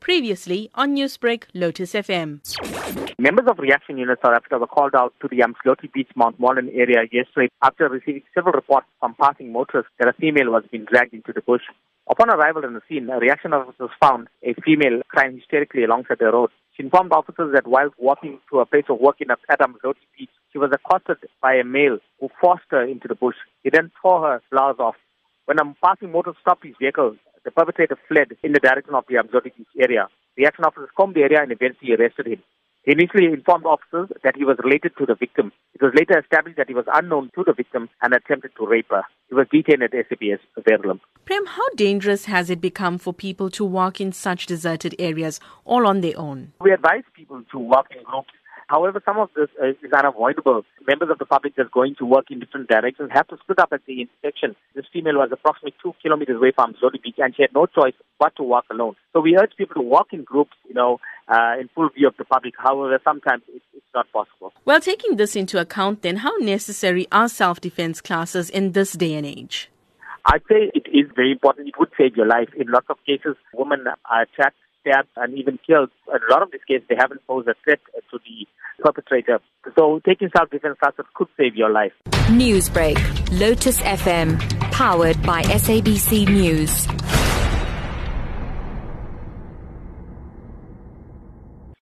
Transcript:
Previously on Newsbreak, Lotus FM. Members of Reaction Unit South Africa were called out to the Umdloti Beach, Mount Moreland area yesterday after receiving several reports from passing motorists that a female was being dragged into the bush. Upon arrival on the scene, reaction officers found a female crying hysterically alongside the road. She informed officers that while walking to a place of work in Umdloti Beach, she was accosted by a male who forced her into the bush. He then tore her blouse off. When a passing motorist stopped his vehicle, the perpetrator fled in the direction of the Beach area. The action officers combed the area and eventually arrested him. He initially informed officers that he was related to the victim. It was later established that he was unknown to the victim and attempted to rape her. He was detained at SAPS Verulam. Prem, how dangerous has it become for people to walk in such deserted areas all on their own? We advise people to walk in groups However, some of this uh, is unavoidable. Members of the public that are going to work in different directions have to split up at the intersection. This female was approximately two kilometers away from Zodi Beach and she had no choice but to walk alone. So we urge people to walk in groups, you know, uh, in full view of the public. However, sometimes it's, it's not possible. Well, taking this into account, then, how necessary are self-defense classes in this day and age? I'd say it is very important. It would save your life. In lots of cases, women are attacked, stabbed, and even killed. In a lot of these cases, they haven't posed a threat to the perpetrator. So taking self-defense classes could save your life. Newsbreak, Lotus FM, powered by SABC News.